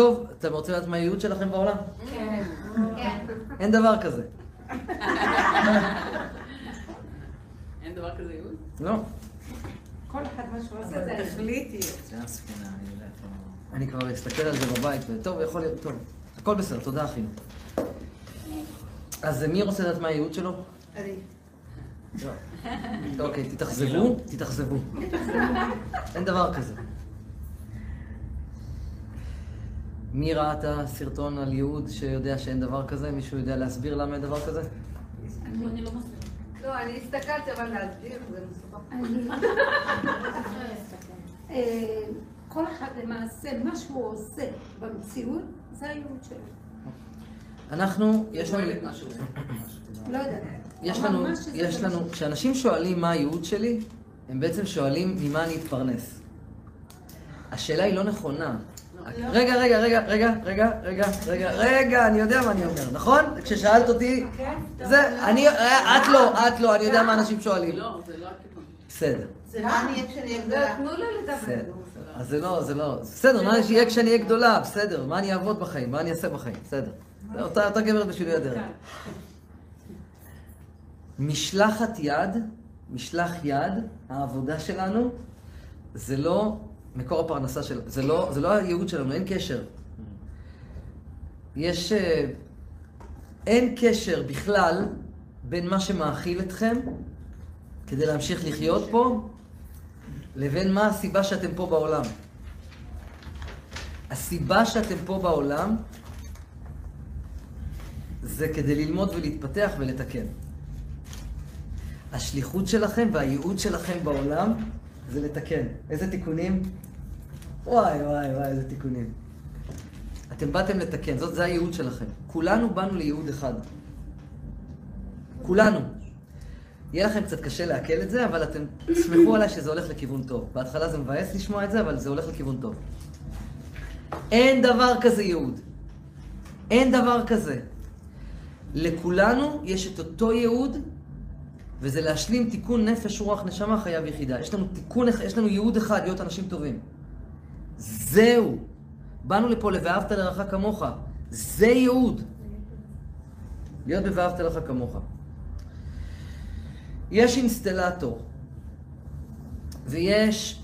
טוב, אתם רוצים לדעת מה הייעוד שלכם בעולם? כן. אין דבר כזה. אין דבר כזה ייעוד? לא. כל אחד מה שהוא עושה זה החליטי. זה הספינה, אני יודע איפה... אני כבר אסתכל על זה בבית, וטוב, יכול להיות, טוב. הכל בסדר, תודה אחי. אז מי רוצה לדעת מה הייעוד שלו? אני. לא. אוקיי, תתאכזבו, תתאכזבו. אין דבר כזה. מי ראה את הסרטון על ייעוד שיודע שאין דבר כזה? מישהו יודע להסביר למה אין דבר כזה? אני לא מסבירה. לא, אני הסתכלתי, אבל להסביר זה מסובך. אה, כל אחד למעשה, מה שהוא עושה במציאות, זה הייעוד שלו. אנחנו, יש לנו... לא יודעת. יש לנו, יש לנו, כשאנשים שואלים מה הייעוד שלי, הם בעצם שואלים ממה אני אתפרנס. השאלה היא לא נכונה. רגע, רגע, רגע, רגע, רגע, רגע, רגע, רגע, אני יודע מה אני אומר, נכון? כששאלת אותי, זה, אני, אה, את לא, את לא, אני יודע מה אנשים שואלים. לא, זה לא הכיוון. בסדר, זה מה אני אהיה כשאני אהיה גדולה? תנו לה לדבר. בסדר. אז זה לא, זה לא, בסדר, מה שיהיה כשאני אהיה גדולה, בסדר, מה אני אעבוד בחיים, מה אני אעשה בחיים, בסדר. זה אותה אותה גברת בשבילי הדרך. משלחת יד, משלח יד, העבודה שלנו, זה לא מקור הפרנסה שלנו, זה לא, זה לא הייעוד שלנו, אין קשר. יש... אה, אין קשר בכלל בין מה שמאכיל אתכם כדי להמשיך לחיות פה, לבין מה הסיבה שאתם פה בעולם. הסיבה שאתם פה בעולם זה כדי ללמוד ולהתפתח ולתקן. השליחות שלכם והייעוד שלכם בעולם זה לתקן. איזה תיקונים? וואי, וואי, וואי, איזה תיקונים. אתם באתם לתקן, זאת, זה הייעוד שלכם. כולנו באנו לייעוד אחד. כולנו. יהיה לכם קצת קשה לעכל את זה, אבל אתם תסמכו עליי שזה הולך לכיוון טוב. בהתחלה זה מבאס לשמוע את זה, אבל זה הולך לכיוון טוב. אין דבר כזה ייעוד. אין דבר כזה. לכולנו יש את אותו ייעוד, וזה להשלים תיקון נפש, רוח, נשמה, חיה ויחידה. יש לנו תיקון, יש לנו ייעוד אחד, להיות אנשים טובים. זהו. באנו לפה ל"ואהבת לרעך כמוך". זה ייעוד. להיות ב"ואהבת לרעך כמוך". יש אינסטלטור, ויש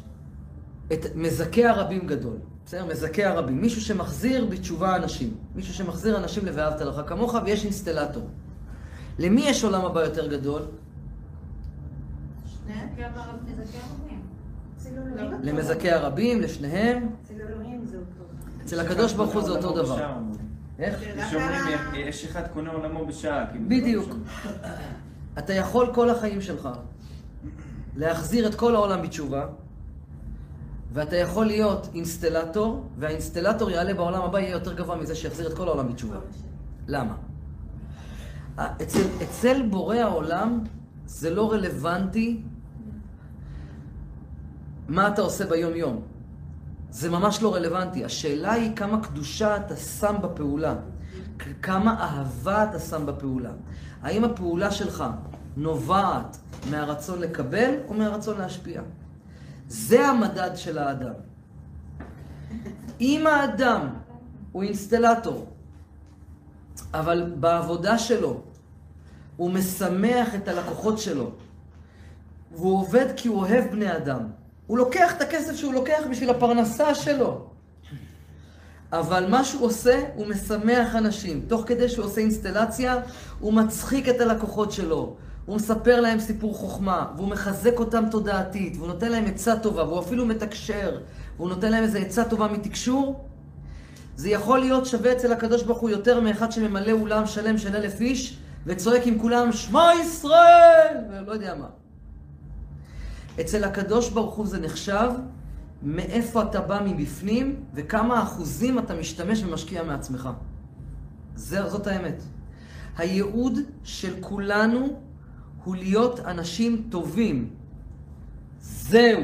את מזכה הרבים גדול. בסדר? מזכה הרבים. מישהו שמחזיר בתשובה אנשים. מישהו שמחזיר אנשים ל"ואהבת לרעך כמוך", ויש אינסטלטור. למי יש עולם הבא יותר גדול? שניהם? למזכה הרבים, לשניהם. אצל הקדוש ברוך הוא זה אותו דבר. איך? יש אומרים, יש אחד קונה עולמו בשעה. כאילו, לא בדיוק. אתה יכול כל החיים שלך להחזיר את כל העולם בתשובה, ואתה יכול להיות אינסטלטור, והאינסטלטור יעלה בעולם הבא יהיה יותר גבוה מזה שיחזיר את כל העולם בתשובה. למה? אצל, אצל בורא העולם זה לא רלוונטי מה אתה עושה ביום-יום. זה ממש לא רלוונטי. השאלה היא כמה קדושה אתה שם בפעולה. כמה אהבה אתה שם בפעולה. האם הפעולה שלך נובעת מהרצון לקבל או מהרצון להשפיע? זה המדד של האדם. אם האדם הוא אינסטלטור, אבל בעבודה שלו הוא משמח את הלקוחות שלו, והוא עובד כי הוא אוהב בני אדם. הוא לוקח את הכסף שהוא לוקח בשביל הפרנסה שלו. אבל מה שהוא עושה, הוא משמח אנשים. תוך כדי שהוא עושה אינסטלציה, הוא מצחיק את הלקוחות שלו. הוא מספר להם סיפור חוכמה, והוא מחזק אותם תודעתית, והוא נותן להם עצה טובה, והוא אפילו מתקשר, והוא נותן להם איזו עצה טובה מתקשור. זה יכול להיות שווה אצל הקדוש ברוך הוא יותר מאחד שממלא אולם שלם של אלף איש, וצועק עם כולם, שמע ישראל! ולא יודע מה. אצל הקדוש ברוך הוא זה נחשב מאיפה אתה בא מבפנים וכמה אחוזים אתה משתמש ומשקיע מעצמך. זה, זאת האמת. הייעוד של כולנו הוא להיות אנשים טובים. זהו.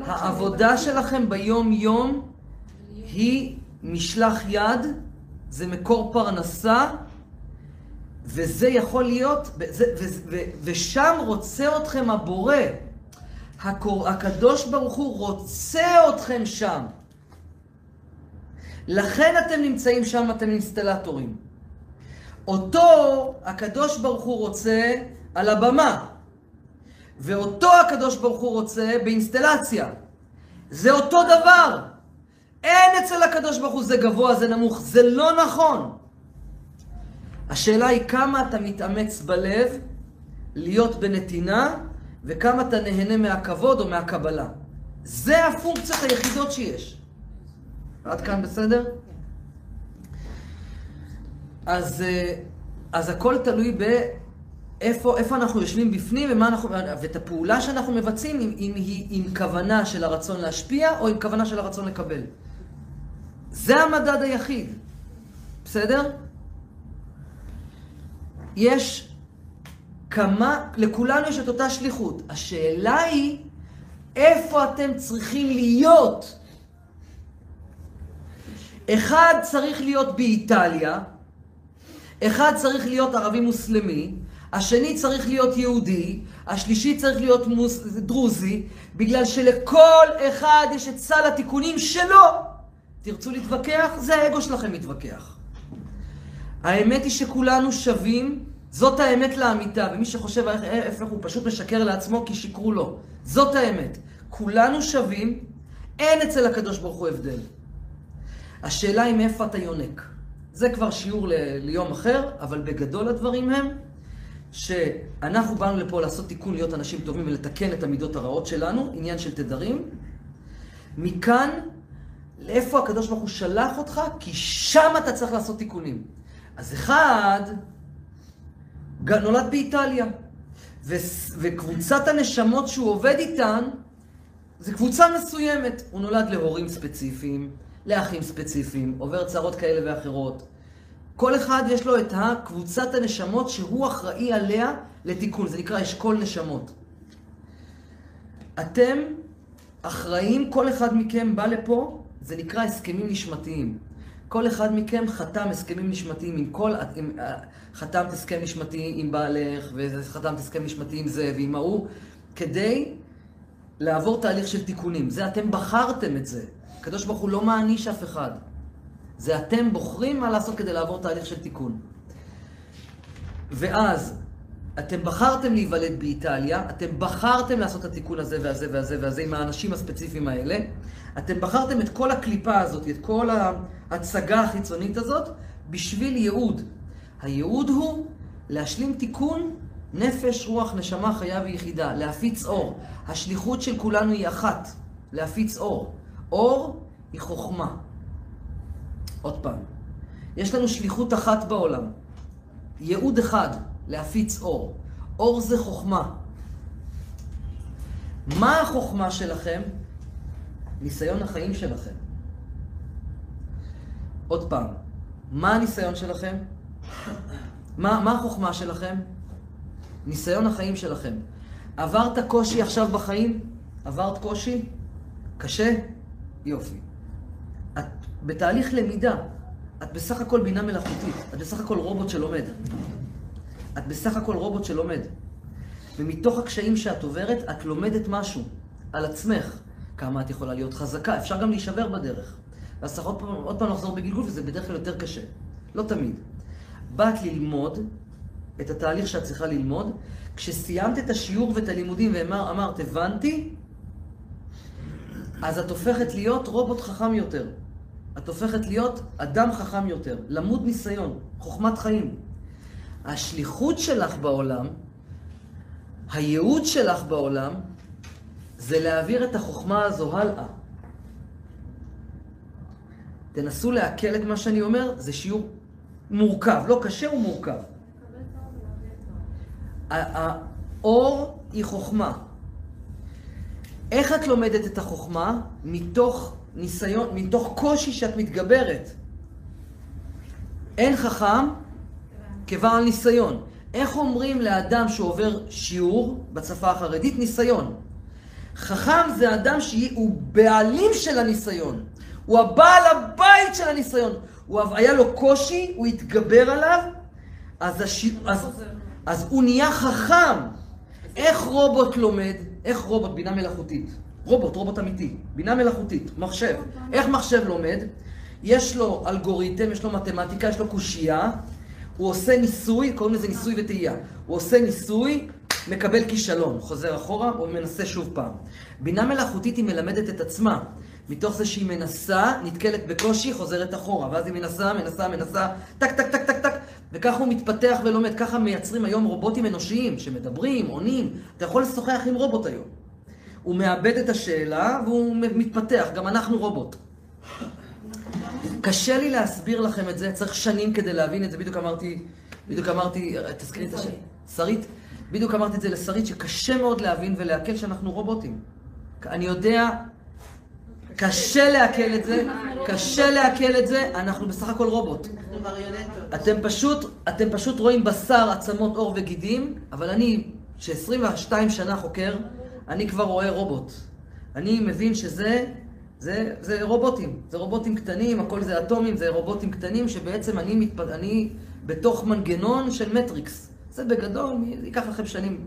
העבודה שלכם ביום-יום היא משלח יד, זה מקור פרנסה, וזה יכול להיות, וזה, ו, ו, ושם רוצה אתכם הבורא. הקור, הקדוש ברוך הוא רוצה אתכם שם. לכן אתם נמצאים שם, אתם אינסטלטורים. אותו הקדוש ברוך הוא רוצה על הבמה, ואותו הקדוש ברוך הוא רוצה באינסטלציה. זה אותו דבר. אין אצל הקדוש ברוך הוא זה גבוה, זה נמוך. זה לא נכון. השאלה היא כמה אתה מתאמץ בלב להיות בנתינה, וכמה אתה נהנה מהכבוד או מהקבלה. זה הפונקציות היחידות שיש. עד כאן בסדר? אז, אה, אז הכל תלוי באיפה איפה אנחנו יושבים בפנים ומה אנחנו, ואת הפעולה שאנחנו מבצעים, אם, אם היא עם כוונה של הרצון להשפיע או עם כוונה של הרצון לקבל. זה המדד היחיד, בסדר? יש כמה, לכולנו יש את אותה שליחות. השאלה היא, איפה אתם צריכים להיות? אחד צריך להיות באיטליה, אחד צריך להיות ערבי מוסלמי, השני צריך להיות יהודי, השלישי צריך להיות מוס... דרוזי, בגלל שלכל אחד יש את סל התיקונים שלו. תרצו להתווכח? זה האגו שלכם מתווכח. האמת היא שכולנו שווים, זאת האמת לאמיתה, ומי שחושב ההפך הוא פשוט משקר לעצמו כי שיקרו לו. זאת האמת. כולנו שווים, אין אצל הקדוש ברוך הוא הבדל. השאלה היא מאיפה אתה יונק. זה כבר שיעור ל- ליום אחר, אבל בגדול הדברים הם שאנחנו באנו לפה לעשות תיקון, להיות אנשים טובים ולתקן את המידות הרעות שלנו, עניין של תדרים. מכאן, לאיפה הקדוש ברוך הוא שלח אותך? כי שם אתה צריך לעשות תיקונים. אז אחד, נולד באיטליה, ו- וקבוצת הנשמות שהוא עובד איתן, זה קבוצה מסוימת. הוא נולד להורים ספציפיים, לאחים ספציפיים, עובר צרות כאלה ואחרות. כל אחד יש לו את הקבוצת הנשמות שהוא אחראי עליה לתיקון, זה נקרא אשכול נשמות. אתם אחראים, כל אחד מכם בא לפה, זה נקרא הסכמים נשמתיים. כל אחד מכם חתם הסכמים נשמתיים עם כל... עם, חתמת הסכם נשמתי עם בעלך, וחתמת הסכם נשמתי עם זה ועם ההוא, כדי לעבור תהליך של תיקונים. זה אתם בחרתם את זה. הקדוש ברוך הוא לא מעניש אף אחד. זה אתם בוחרים מה לעשות כדי לעבור תהליך של תיקון. ואז, אתם בחרתם להיוולד באיטליה, אתם בחרתם לעשות את התיקון הזה והזה והזה והזה עם האנשים הספציפיים האלה, אתם בחרתם את כל הקליפה הזאת, את כל ההצגה החיצונית הזאת, בשביל ייעוד. הייעוד הוא להשלים תיקון נפש, רוח, נשמה, חיה ויחידה, להפיץ אור. השליחות של כולנו היא אחת, להפיץ אור. אור היא חוכמה. עוד פעם, יש לנו שליחות אחת בעולם, ייעוד אחד, להפיץ אור. אור זה חוכמה. מה החוכמה שלכם? ניסיון החיים שלכם. עוד פעם, מה הניסיון שלכם? מה, מה החוכמה שלכם? ניסיון החיים שלכם. עברת קושי עכשיו בחיים? עברת קושי? קשה? יופי. את בתהליך למידה. את בסך הכל בינה מלאכותית. את בסך הכל רובוט שלומד. את בסך הכל רובוט שלומד. ומתוך הקשיים שאת עוברת, את לומדת משהו על עצמך. כמה את יכולה להיות חזקה. אפשר גם להישבר בדרך. ואז צריך עוד פעם, עוד פעם לחזור בגלגול, וזה בדרך כלל יותר קשה. לא תמיד. באת ללמוד את התהליך שאת צריכה ללמוד. כשסיימת את השיעור ואת הלימודים ואמרת, הבנתי, אז את הופכת להיות רובוט חכם יותר. את הופכת להיות אדם חכם יותר, למוד ניסיון, חוכמת חיים. השליחות שלך בעולם, הייעוד שלך בעולם, זה להעביר את החוכמה הזו הלאה. תנסו לעכל את מה שאני אומר, זה שיעור מורכב, לא קשה, הוא מורכב. האור היא חוכמה. איך את לומדת את החוכמה? מתוך ניסיון, מתוך קושי שאת מתגברת. אין חכם כבעל ניסיון. איך אומרים לאדם שעובר שיעור בשפה החרדית? ניסיון. חכם זה אדם שהוא בעלים של הניסיון. הוא הבעל הבית של הניסיון. הוא היה לו קושי, הוא התגבר עליו, אז, הש... אז, אז הוא נהיה חכם. איך רובוט לומד? איך רובוט, בינה מלאכותית? רובוט, רובוט אמיתי, בינה מלאכותית, מחשב. איך מחשב לומד? יש לו אלגוריתם, יש לו מתמטיקה, יש לו קושייה, הוא עושה ניסוי, קוראים לזה ניסוי וטעייה. הוא עושה ניסוי, מקבל כישלון, חוזר אחורה, הוא מנסה שוב פעם. בינה מלאכותית היא מלמדת את עצמה. מתוך זה שהיא מנסה, נתקלת בקושי, חוזרת אחורה. ואז היא מנסה, מנסה, מנסה, טק, טק, טק, טק, טק. וככה הוא מתפתח ולומד. ככה מייצרים היום רובוטים אנושיים, שמדברים, עונים. אתה יכול לשוחח עם רובוט היום. הוא מאבד את השאלה והוא מתפתח. גם אנחנו רובוט. קשה לי להסביר לכם את זה, צריך שנים כדי להבין את זה. בדיוק אמרתי, בדיוק אמרתי, תזכירי את השם. שרית. בדיוק אמרתי את זה לשרית, שקשה מאוד להבין ולעכל שאנחנו רובוטים. אני יודע, קשה לעכל את זה, קשה לעכל את זה, אנחנו בסך הכל רובוט. אתם פשוט, אתם פשוט רואים בשר, עצמות, עור וגידים, אבל אני, ש-22 שנה חוקר, אני כבר רואה רובוט. אני מבין שזה, זה, זה רובוטים. זה רובוטים קטנים, הכל זה אטומים, זה רובוטים קטנים, שבעצם אני, מתפ... אני בתוך מנגנון של מטריקס. זה בגדול, ייקח לכם שנים.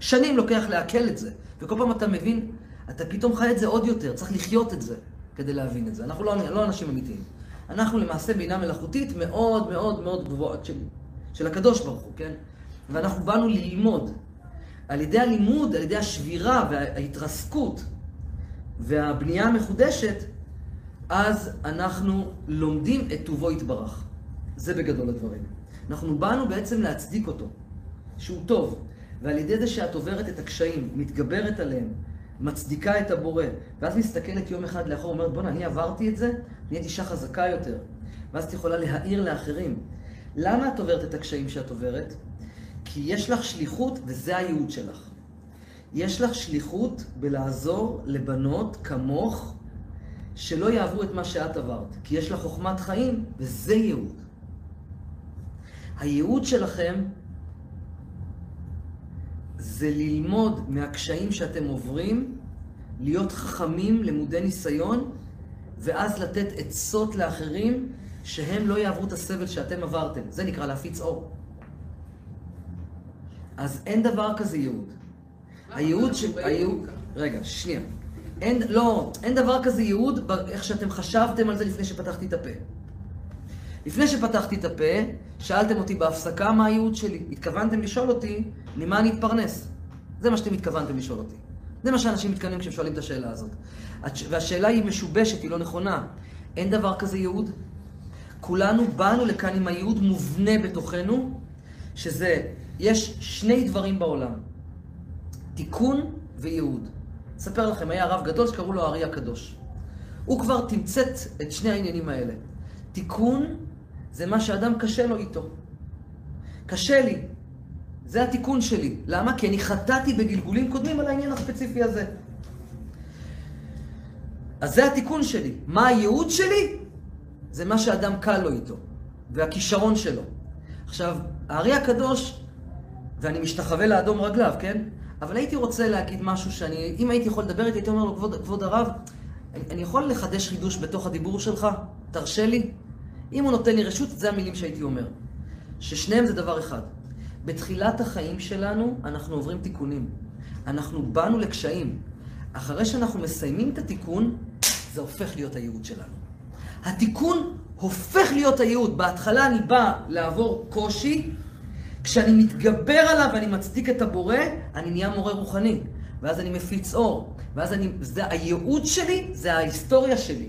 שנים לוקח לעכל את זה. וכל פעם אתה מבין, אתה פתאום חי את זה עוד יותר, צריך לחיות את זה כדי להבין את זה. אנחנו לא, לא אנשים אמיתיים. אנחנו למעשה בינה מלאכותית מאוד מאוד מאוד גבוהה של, של הקדוש ברוך הוא, כן? ואנחנו באנו ללמוד. על ידי הלימוד, על ידי השבירה וההתרסקות והבנייה המחודשת, אז אנחנו לומדים את טובו יתברך. זה בגדול הדברים. אנחנו באנו בעצם להצדיק אותו, שהוא טוב. ועל ידי זה שאת עוברת את הקשיים, מתגברת עליהם, מצדיקה את הבורא, ואז מסתכלת יום אחד לאחור, אומרת, בואנה, אני עברתי את זה, נהייתי אישה חזקה יותר. ואז את יכולה להעיר לאחרים. למה את עוברת את הקשיים שאת עוברת? כי יש לך שליחות, וזה הייעוד שלך. יש לך שליחות בלעזור לבנות כמוך, שלא יעברו את מה שאת עברת. כי יש לך חוכמת חיים, וזה ייעוד. הייעוד שלכם זה ללמוד מהקשיים שאתם עוברים, להיות חכמים, למודי ניסיון, ואז לתת עצות לאחרים שהם לא יעברו את הסבל שאתם עברתם. זה נקרא להפיץ אור. אז אין דבר כזה ייעוד. הייעוד ש... הייעוד... רגע, שנייה. אין, לא, אין דבר כזה ייעוד איך שאתם חשבתם על זה לפני שפתחתי את הפה. לפני שפתחתי את הפה, שאלתם אותי בהפסקה מה הייעוד שלי. התכוונתם לשאול אותי, ממה אני אתפרנס. זה מה שאתם התכוונתם לשאול אותי. זה מה שאנשים מתכוונים כשהם שואלים את השאלה הזאת. והשאלה היא משובשת, היא לא נכונה. אין דבר כזה ייעוד. כולנו באנו לכאן עם הייעוד מובנה בתוכנו, שזה, יש שני דברים בעולם. תיקון וייעוד. אספר לכם, היה רב גדול שקראו לו הארי הקדוש. הוא כבר תמצת את שני העניינים האלה. תיקון זה מה שאדם קשה לו איתו. קשה לי. זה התיקון שלי. למה? כי אני חטאתי בגלגולים קודמים על העניין הספציפי הזה. אז זה התיקון שלי. מה הייעוד שלי? זה מה שאדם קל לו איתו, והכישרון שלו. עכשיו, הארי הקדוש, ואני משתחווה לאדום רגליו, כן? אבל הייתי רוצה להגיד משהו שאני, אם הייתי יכול לדבר איתי, הייתי אומר לו, כבוד, כבוד הרב, אני, אני יכול לחדש חידוש בתוך הדיבור שלך? תרשה לי? אם הוא נותן לי רשות, זה המילים שהייתי אומר. ששניהם זה דבר אחד. בתחילת החיים שלנו אנחנו עוברים תיקונים. אנחנו באנו לקשיים. אחרי שאנחנו מסיימים את התיקון, זה הופך להיות הייעוד שלנו. התיקון הופך להיות הייעוד. בהתחלה אני בא לעבור קושי, כשאני מתגבר עליו ואני מצדיק את הבורא, אני נהיה מורה רוחני. ואז אני מפיץ אור. ואז אני, זה הייעוד שלי, זה ההיסטוריה שלי.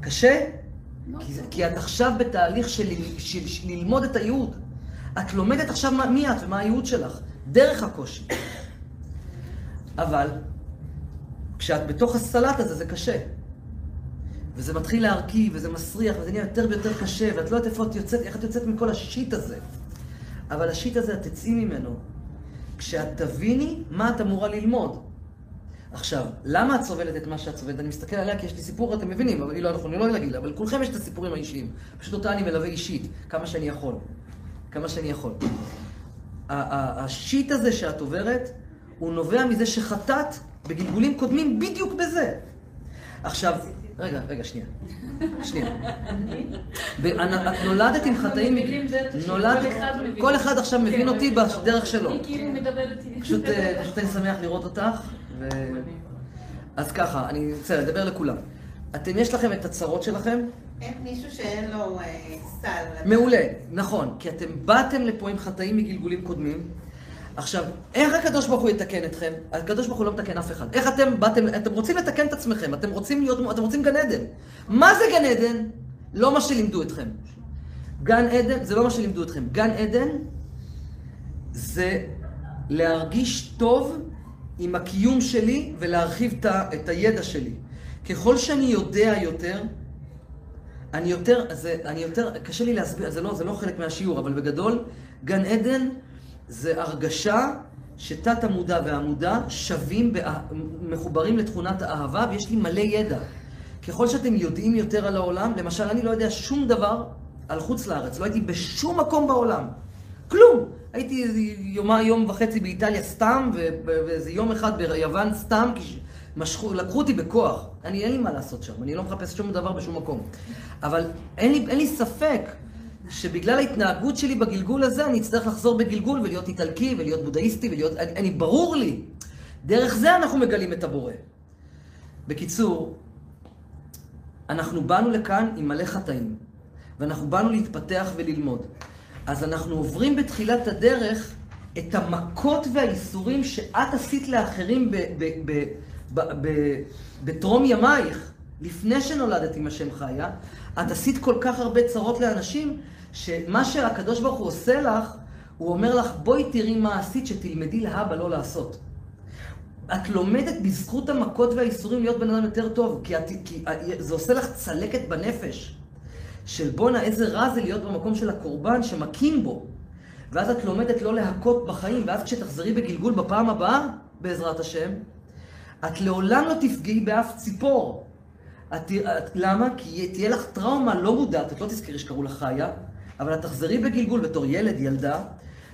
קשה? לא כי, כי את עכשיו בתהליך של, של, של ללמוד את הייעוד. את לומדת עכשיו מי את ומה הייעוד שלך, דרך הקושי. אבל כשאת בתוך הסלט הזה זה קשה. וזה מתחיל להרכיב, וזה מסריח, וזה נהיה יותר ויותר קשה, ואת לא יודעת איפה את יוצאת, איך את יוצאת מכל השיט הזה. אבל השיט הזה, את תצאי ממנו כשאת תביני מה את אמורה ללמוד. עכשיו, למה את סובלת את מה שאת סובלת? אני מסתכל עליה כי יש לי סיפור, אתם מבינים, אבל היא לא אני לא להגיד לה, אבל לכולכם יש את הסיפורים האישיים. פשוט אותה אני מלווה אישית, כמה שאני יכול. כמה שאני יכול. השיט הזה שאת עוברת, הוא נובע מזה שחטאת בגלגולים קודמים בדיוק בזה. עכשיו, רגע, רגע, שנייה. שנייה. את נולדת עם חטאים... נולדת... כל אחד עכשיו מבין אותי בדרך שלו. היא כאילו מדברת איתי. פשוט אני שמח לראות אותך. אז ככה, אני רוצה לדבר לכולם. אתם, יש לכם את הצרות שלכם, אין מישהו שאין לו אה, סל. מעולה, נכון, כי אתם באתם לפה עם חטאים מגלגולים קודמים. עכשיו, איך הקדוש ברוך הוא יתקן אתכם? הקדוש ברוך הוא לא מתקן אף אחד. איך אתם באתם, אתם רוצים לתקן את עצמכם, אתם רוצים להיות, אתם רוצים גן עדן. מה זה גן עדן? לא מה שלימדו אתכם. גן עדן, זה לא מה שלימדו אתכם. גן עדן זה להרגיש טוב עם הקיום שלי ולהרחיב את הידע שלי. ככל שאני יודע יותר, אני יותר, זה, אני יותר, קשה לי להסביר, זה לא, זה לא חלק מהשיעור, אבל בגדול, גן עדן זה הרגשה שתת המודע והמודע שווים, באה, מחוברים לתכונת האהבה, ויש לי מלא ידע. ככל שאתם יודעים יותר על העולם, למשל, אני לא יודע שום דבר על חוץ לארץ, לא הייתי בשום מקום בעולם. כלום. הייתי איזה יום, וחצי באיטליה סתם, ואיזה יום אחד ביוון סתם, כי משכו, לקחו אותי בכוח. אני, אין לי מה לעשות שם, אני לא מחפש שום דבר בשום מקום. אבל אין לי, אין לי ספק שבגלל ההתנהגות שלי בגלגול הזה, אני אצטרך לחזור בגלגול ולהיות איטלקי ולהיות בודהיסטי ולהיות... אני, אני ברור לי. דרך זה אנחנו מגלים את הבורא. בקיצור, אנחנו באנו לכאן עם מלא חטאים, ואנחנו באנו להתפתח וללמוד. אז אנחנו עוברים בתחילת הדרך את המכות והאיסורים שאת עשית לאחרים ב- ב- ב- בטרום ימייך, לפני שנולדת עם השם חיה, את עשית כל כך הרבה צרות לאנשים, שמה שהקדוש ברוך הוא עושה לך, הוא אומר לך, בואי תראי מה עשית, שתלמדי להבא לא לעשות. את לומדת בזכות המכות והאיסורים להיות בן אדם יותר טוב, כי, את, כי זה עושה לך צלקת בנפש. של בואנה, איזה רע זה להיות במקום של הקורבן שמכים בו. ואז את לומדת לא להכות בחיים, ואז כשתחזרי בגלגול בפעם הבאה, בעזרת השם, את לעולם לא תפגעי באף ציפור. את, את, למה? כי תהיה לך טראומה לא מודעת, את לא תזכרי שקראו לך חיה, אבל את תחזרי בגלגול בתור ילד, ילדה,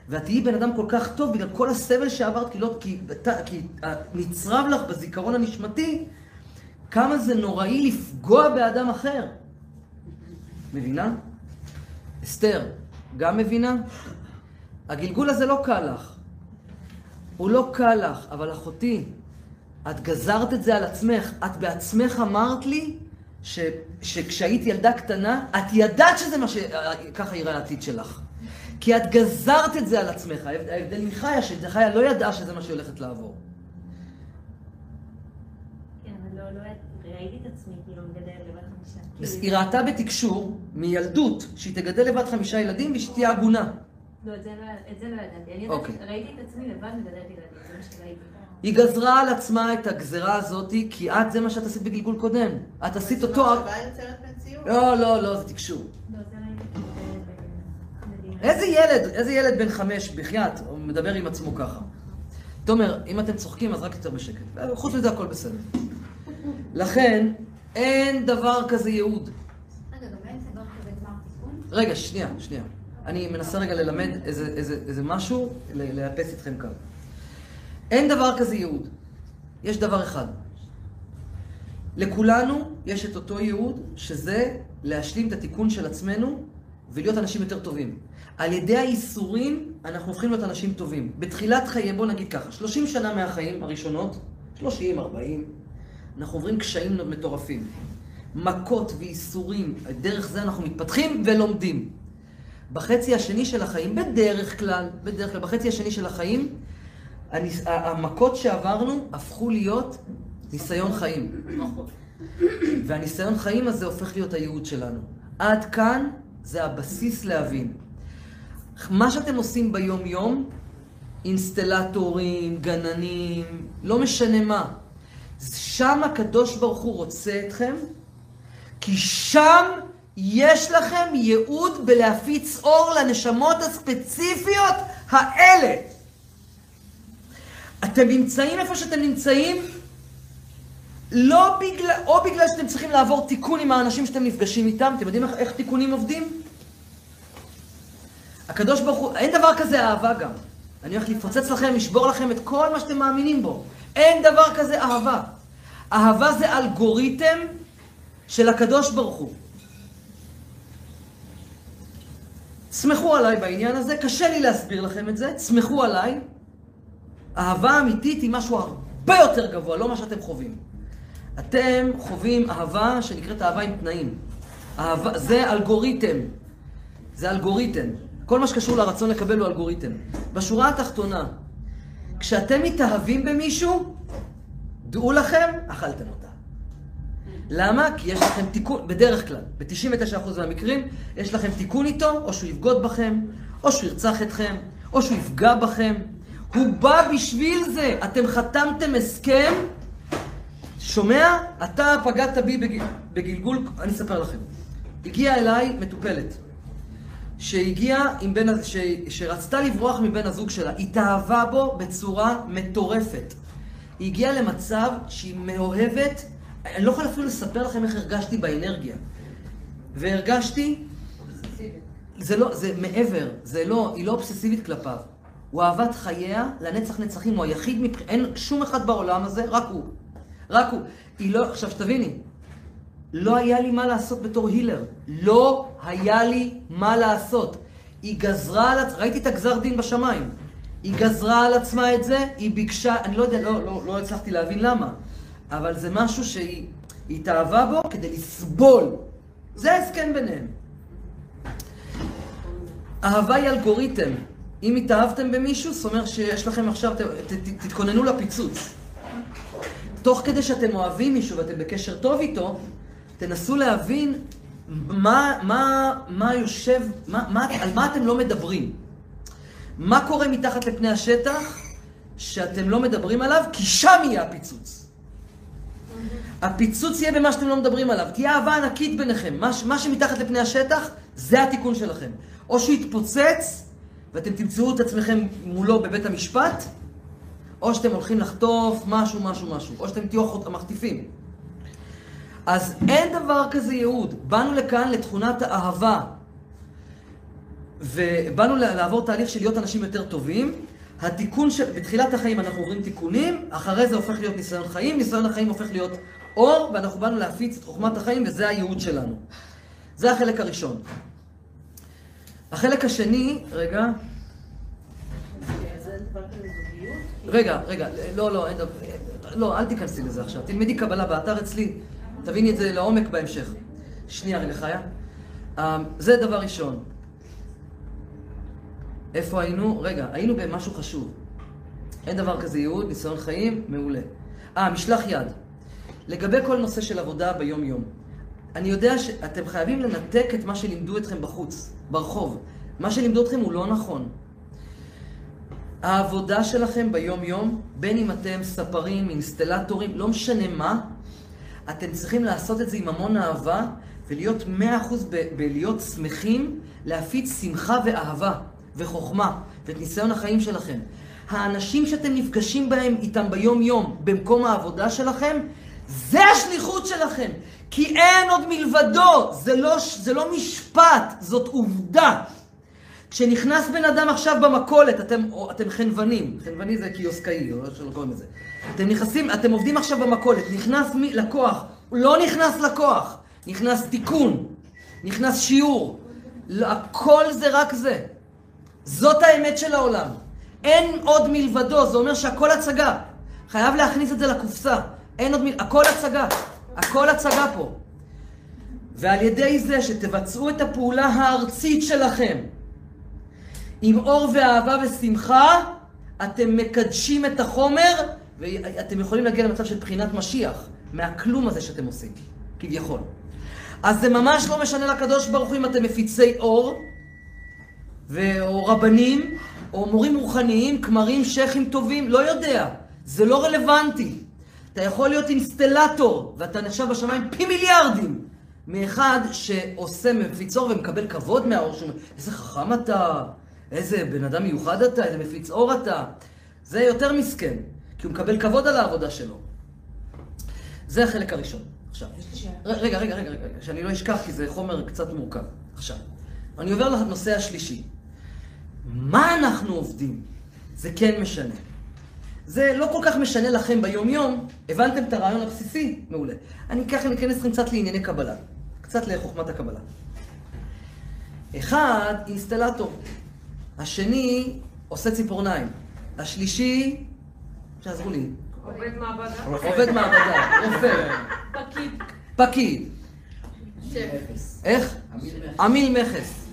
ואת תהיי בן אדם כל כך טוב בגלל כל הסבל שעברת, כי, לא, כי, כי נצרב לך בזיכרון הנשמתי כמה זה נוראי לפגוע באדם אחר. מבינה? אסתר, גם מבינה? הגלגול הזה לא קל לך. הוא לא קל לך, אבל אחותי, את גזרת את זה על עצמך. את בעצמך אמרת לי ש, שכשהיית ילדה קטנה, את ידעת שזה מה ש... ככה יראה העתיד שלך. כי את גזרת את זה על עצמך. ההבדל מחיה, שחיה לא ידעה שזה מה שהיא הולכת לעבור. כן, אבל לא, לא ראיתי את עצמי כאילו מגדל לבד חמישה. היא ראתה בתקשור, מילדות, שהיא תגדל לבד חמישה ילדים ושתהיה עגונה. לא, את זה לא, לא ידעתי. אני אוקיי. ראיתי את עצמי לבד מגדלת ילדים, זה מה שראיתי. היא גזרה על עצמה את הגזרה הזאת, כי את, זה מה שאת עשית בגלגול קודם. את עשית אותו... מחשבה יוצרת מציאות. לא, לא, לא, זה תקשור. לא. במדינה. איזה ילד, איזה ילד בן חמש, בחייאת, הוא מדבר עם עצמו ככה. תומר, אם אתם צוחקים, אז רק יותר בשקט. חוץ מזה הכל בסדר. לכן, אין דבר כזה ייעוד. רגע, גם אין דבר כזה גמר תיקון? רגע, שנייה, שנייה. אני מנסה רגע ללמד איזה, איזה, איזה משהו, לאפס איתכם כאן. אין דבר כזה ייעוד. יש דבר אחד. לכולנו יש את אותו ייעוד, שזה להשלים את התיקון של עצמנו ולהיות אנשים יותר טובים. על ידי האיסורים אנחנו הופכים להיות אנשים טובים. בתחילת חיי, בוא נגיד ככה, 30 שנה מהחיים הראשונות, 30, 40, אנחנו עוברים קשיים מטורפים. מכות ואיסורים, דרך זה אנחנו מתפתחים ולומדים. בחצי השני של החיים, בדרך כלל, בדרך כלל, בחצי השני של החיים, הניס- המכות שעברנו הפכו להיות ניסיון חיים. והניסיון חיים הזה הופך להיות הייעוד שלנו. עד כאן זה הבסיס להבין. מה שאתם עושים ביום-יום, אינסטלטורים, גננים, לא משנה מה. שם הקדוש ברוך הוא רוצה אתכם, כי שם יש לכם ייעוד בלהפיץ אור לנשמות הספציפיות האלה. אתם נמצאים איפה שאתם נמצאים, לא בגלל, או בגלל שאתם צריכים לעבור תיקון עם האנשים שאתם נפגשים איתם, אתם יודעים איך, איך תיקונים עובדים? הקדוש ברוך הוא, אין דבר כזה אהבה גם. אני הולך לפוצץ לכם, לשבור לכם את כל מה שאתם מאמינים בו. אין דבר כזה אהבה. אהבה זה אלגוריתם של הקדוש ברוך הוא. סמכו עליי בעניין הזה, קשה לי להסביר לכם את זה, סמכו עליי. אהבה אמיתית היא משהו הרבה יותר גבוה, לא מה שאתם חווים. אתם חווים אהבה שנקראת אהבה עם תנאים. אהבה, זה אלגוריתם. זה אלגוריתם. כל מה שקשור לרצון לקבל הוא אלגוריתם. בשורה התחתונה, כשאתם מתאהבים במישהו, דעו לכם, אכלתם אותה. למה? כי יש לכם תיקון, בדרך כלל, ב-99% מהמקרים, יש לכם תיקון איתו, או שהוא יבגוד בכם, או שהוא ירצח אתכם, או שהוא יפגע בכם. הוא בא בשביל זה. אתם חתמתם הסכם, שומע? אתה פגעת בי בג... בגלגול, אני אספר לכם. הגיעה אליי מטופלת, שהגיעה עם בן, ש... שרצתה לברוח מבן הזוג שלה, התאהבה בו בצורה מטורפת. היא הגיעה למצב שהיא מאוהבת, אני לא יכול אפילו לספר לכם איך הרגשתי באנרגיה. והרגשתי, זה לא, זה מעבר, זה לא, היא לא אובססיבית כלפיו. הוא אהבת חייה לנצח נצחים, הוא היחיד מבחינת, אין שום אחד בעולם הזה, רק הוא. רק הוא. היא לא, עכשיו שתביני, לא היה לי מה לעשות בתור הילר. לא היה לי מה לעשות. היא גזרה על עצמה, ראיתי את הגזר דין בשמיים. היא גזרה על עצמה את זה, היא ביקשה, אני לא יודע, לא, לא, לא הצלחתי להבין למה, אבל זה משהו שהיא היא התאהבה בו כדי לסבול. זה ההסכם ביניהם. אהבה היא אלגוריתם. אם התאהבתם במישהו, זאת אומרת שיש לכם עכשיו, ת, ת, תתכוננו לפיצוץ. תוך כדי שאתם אוהבים מישהו ואתם בקשר טוב איתו, תנסו להבין מה, מה, מה יושב, מה, מה, על מה אתם לא מדברים. מה קורה מתחת לפני השטח שאתם לא מדברים עליו, כי שם יהיה הפיצוץ. הפיצוץ יהיה במה שאתם לא מדברים עליו. תהיה אהבה ענקית ביניכם. מה, מה שמתחת לפני השטח, זה התיקון שלכם. או שהוא יתפוצץ, ואתם תמצאו את עצמכם מולו בבית המשפט, או שאתם הולכים לחטוף משהו, משהו, משהו. או שאתם תהיו המחטיפים. אז אין דבר כזה ייעוד. באנו לכאן לתכונת האהבה. ובאנו לעבור תהליך של להיות אנשים יותר טובים. התיקון של... בתחילת החיים אנחנו עוברים תיקונים, אחרי זה הופך להיות ניסיון חיים, ניסיון החיים הופך להיות אור, ואנחנו באנו להפיץ את חוכמת החיים, וזה הייעוד שלנו. זה החלק הראשון. החלק השני, רגע? רגע, רגע, לא, לא, אין דבר, לא, אל תיכנסי לזה עכשיו. תלמדי קבלה באתר אצלי, תביני את זה לעומק בהמשך. שנייה רגע, חיה. אה, זה דבר ראשון. איפה היינו? רגע, היינו במשהו חשוב. אין דבר כזה ייעוד, ניסיון חיים, מעולה. אה, משלח יד. לגבי כל נושא של עבודה ביום-יום. אני יודע שאתם חייבים לנתק את מה שלימדו אתכם בחוץ, ברחוב. מה שלימדו אתכם הוא לא נכון. העבודה שלכם ביום-יום, בין אם אתם ספרים, אינסטלטורים, לא משנה מה, אתם צריכים לעשות את זה עם המון אהבה, ולהיות מאה אחוז ב- בלהיות שמחים, להפיץ שמחה ואהבה, וחוכמה, ואת ניסיון החיים שלכם. האנשים שאתם נפגשים בהם איתם ביום-יום, במקום העבודה שלכם, זה השליחות שלכם. כי אין עוד מלבדו, זה לא, זה לא משפט, זאת עובדה. כשנכנס בן אדם עכשיו במכולת, אתם, אתם חנוונים, חנווני זה קיוסקאי, או איך שלא קוראים לזה. אתם נכנסים, אתם עובדים עכשיו במכולת, נכנס מי, לקוח, לא נכנס לקוח, נכנס תיקון, נכנס שיעור. לא, הכל זה רק זה. זאת האמת של העולם. אין עוד מלבדו, זה אומר שהכל הצגה. חייב להכניס את זה לקופסה. אין עוד מל... הכל הצגה. הכל הצגה פה. ועל ידי זה שתבצעו את הפעולה הארצית שלכם, עם אור ואהבה ושמחה, אתם מקדשים את החומר, ואתם יכולים להגיע למצב של בחינת משיח, מהכלום הזה שאתם עושים, כביכול. אז זה ממש לא משנה לקדוש ברוך הוא אם אתם מפיצי אור, ו- או רבנים, או מורים רוחניים, כמרים, שייחים טובים, לא יודע. זה לא רלוונטי. אתה יכול להיות אינסטלטור, ואתה נחשב בשמיים פי מיליארדים, מאחד שעושה, מפיץ אור ומקבל כבוד מהאור שלו. איזה חכם אתה, איזה בן אדם מיוחד אתה, איזה מפיץ אור אתה. זה יותר מסכן, כי הוא מקבל כבוד על העבודה שלו. זה החלק הראשון. עכשיו, רגע, רגע, רגע, רגע, שאני לא אשכח, כי זה חומר קצת מורכב. עכשיו, אני עובר לנושא השלישי. מה אנחנו עובדים? זה כן משנה. זה לא כל כך משנה לכם ביום-יום, הבנתם את הרעיון הבסיסי? מעולה. אני ככה ניכנס לכם קצת לענייני קבלה. קצת לחוכמת הקבלה. אחד, אינסטלטור. השני, עושה ציפורניים. השלישי, שעזרו לי, עובד מעבדה. עובד מעבדה, רופא, פקיד. פקיד. איך? עמיל מכס.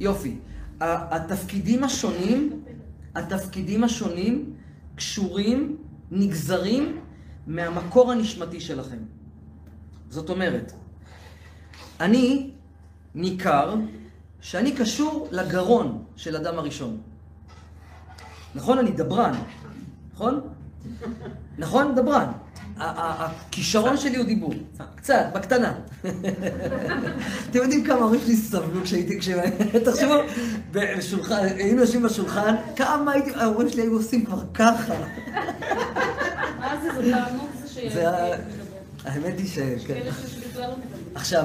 יופי. התפקידים השונים, התפקידים השונים קשורים, נגזרים מהמקור הנשמתי שלכם. זאת אומרת, אני ניכר שאני קשור לגרון של אדם הראשון. נכון? אני דברן, נכון? נכון? דברן. הכישרון שלי הוא דיבור. קצת, בקטנה. אתם יודעים כמה ההורים שלי סבלו כשהייתי. תחשבו, בשולחן, היינו יושבים בשולחן, כמה הייתי, ההורים שלי היו עושים כבר ככה. מה זה, זה תענוג זה שילד מדבר. האמת היא ש... כן. לא. עכשיו,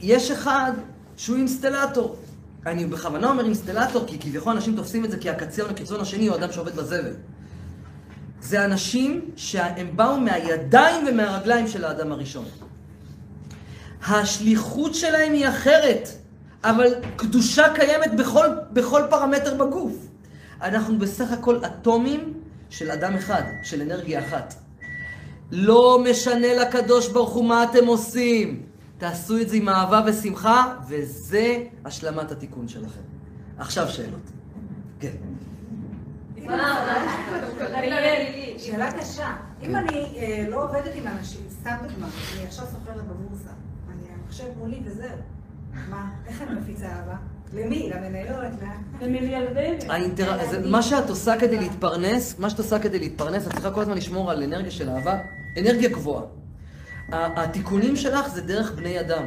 יש אחד שהוא אינסטלטור. אני בכוונה אומר אינסטלטור, כי כביכול אנשים תופסים את זה כי הקצרן, הקיצון השני הוא אדם שעובד בזבל. זה אנשים שהם באו מהידיים ומהרגליים של האדם הראשון. השליחות שלהם היא אחרת, אבל קדושה קיימת בכל, בכל פרמטר בגוף. אנחנו בסך הכל אטומים של אדם אחד, של אנרגיה אחת. לא משנה לקדוש ברוך הוא מה אתם עושים. תעשו את זה עם אהבה ושמחה, וזה השלמת התיקון שלכם. עכשיו שאלות. כן. שאלה קשה. אם אני אה, לא עובדת עם אנשים, סתם דוגמה, אני עכשיו סוחרת בבורסה, אני המחשב מולי וזהו. מה, איך אני מפיצה אהבה? למי? למניות? ל- ומיליארדים. האינטר... זה, מה שאת עושה כדי להתפרנס, מה שאת עושה כדי להתפרנס, את צריכה כל הזמן לשמור על אנרגיה של אהבה, אנרגיה גבוהה. התיקונים שלך זה דרך בני אדם.